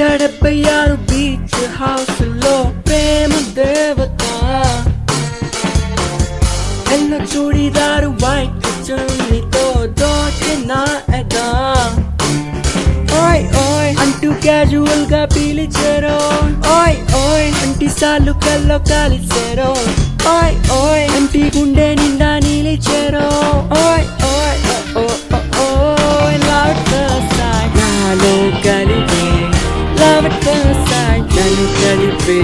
నూట డెబ్బై ఆరు బీచ్ హౌస్లో ప్రేమ దేవత ఎన్న చూడిదారు వైట్ చున్నీతో దోచిన ఎదా ఓయ్ ఓయ్ అంటూ క్యాజువల్గా పిలిచారో ఓయ్ ఓయ్ అంటి సార్లు కల్లో కలిసారో ఓయ్ ఓయ్ అంటి గుండె నిండా నిలిచారో ఓయ్ ఓయ్ ఓ ఓ ఓ ఓయ్ love at first sight love at first sight. నన్ను కలిపే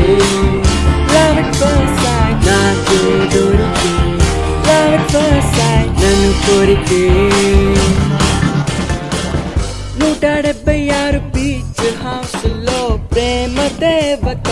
లవ్ at first sight. నాకు దొరికి లవ్ at first sight. నన్ను కోరికే నూట డెబ్బై ఆరు బీచ్ హౌస్లో ప్రేమ దేవత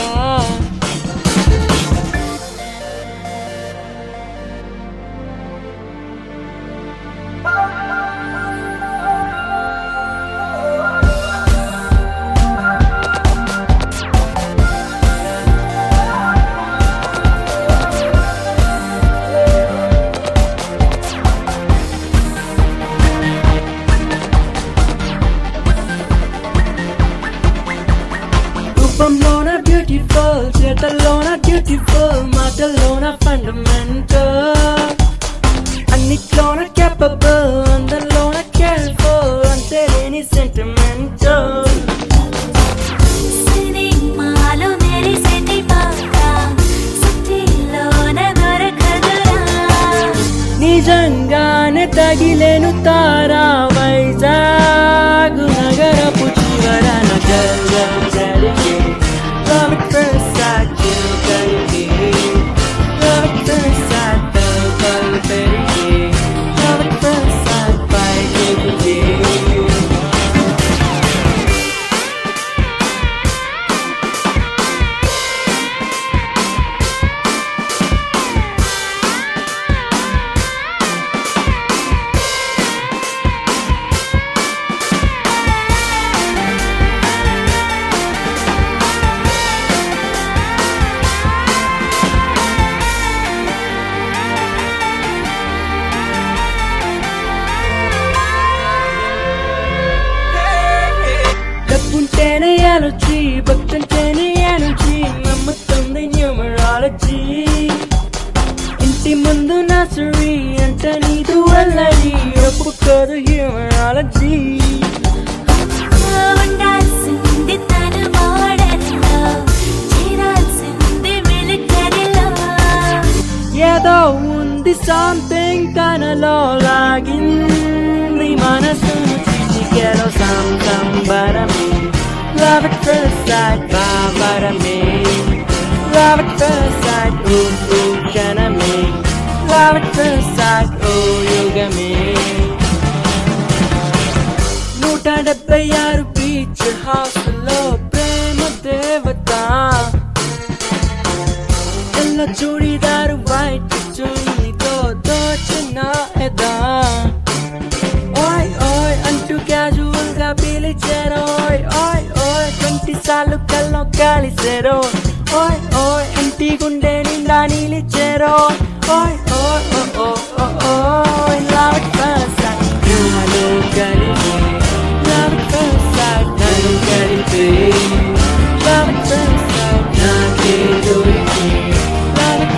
బ్యూటిఫుల్ చేతల్లోన బ్యూటిఫుల్ మాటల్లోన ఫండమెంటల్ అన్నిట్లోన క్యాపబుల్ అందరిలోన కేర్ఫుల్ అంతే లేని సెంటిమెంటల్ నిజంగానే తగిలేను తారా డబ్బుంటేనే ఎనర్జీ భక్తుంటేనే ఎనర్జీ నమ్ముతుంది న్యూమరాలజీ ఇంటి ముందు నర్సరీ అంటే నీదు అల్లరి ఒప్పుకోదు న్యూమరాలజీ ఏదో ఉంది సంథింగ్ తనలో లాగింది మనసును first sight, బాబరమే Love at first sight, ఊ ఊ క్షణమే Love at first sight, ఓ యుగమే నూట డెబ్బై ఆరు బీచ్ హౌస్లో ప్రేమ దేవత ఎల్ల చూడిదారు వైట్ చున్నీతో దోచిన ఎదా ఓయ్ ఓయ్ అంటూ క్యాజువల్గా పిలిచారు ఓయ్ ఓయ్ పాటిసాలు కల్లో కలిసెరో ఓయ్ ఓయ్ ఇంటి గుండె నిండా నిలిచారు ఓయ్ ఓయ్ ఓ ఓ ఓ లవ్ at first sight నాలో లవ్ నన్ను కలిపే లవ్ నాకే నన్ను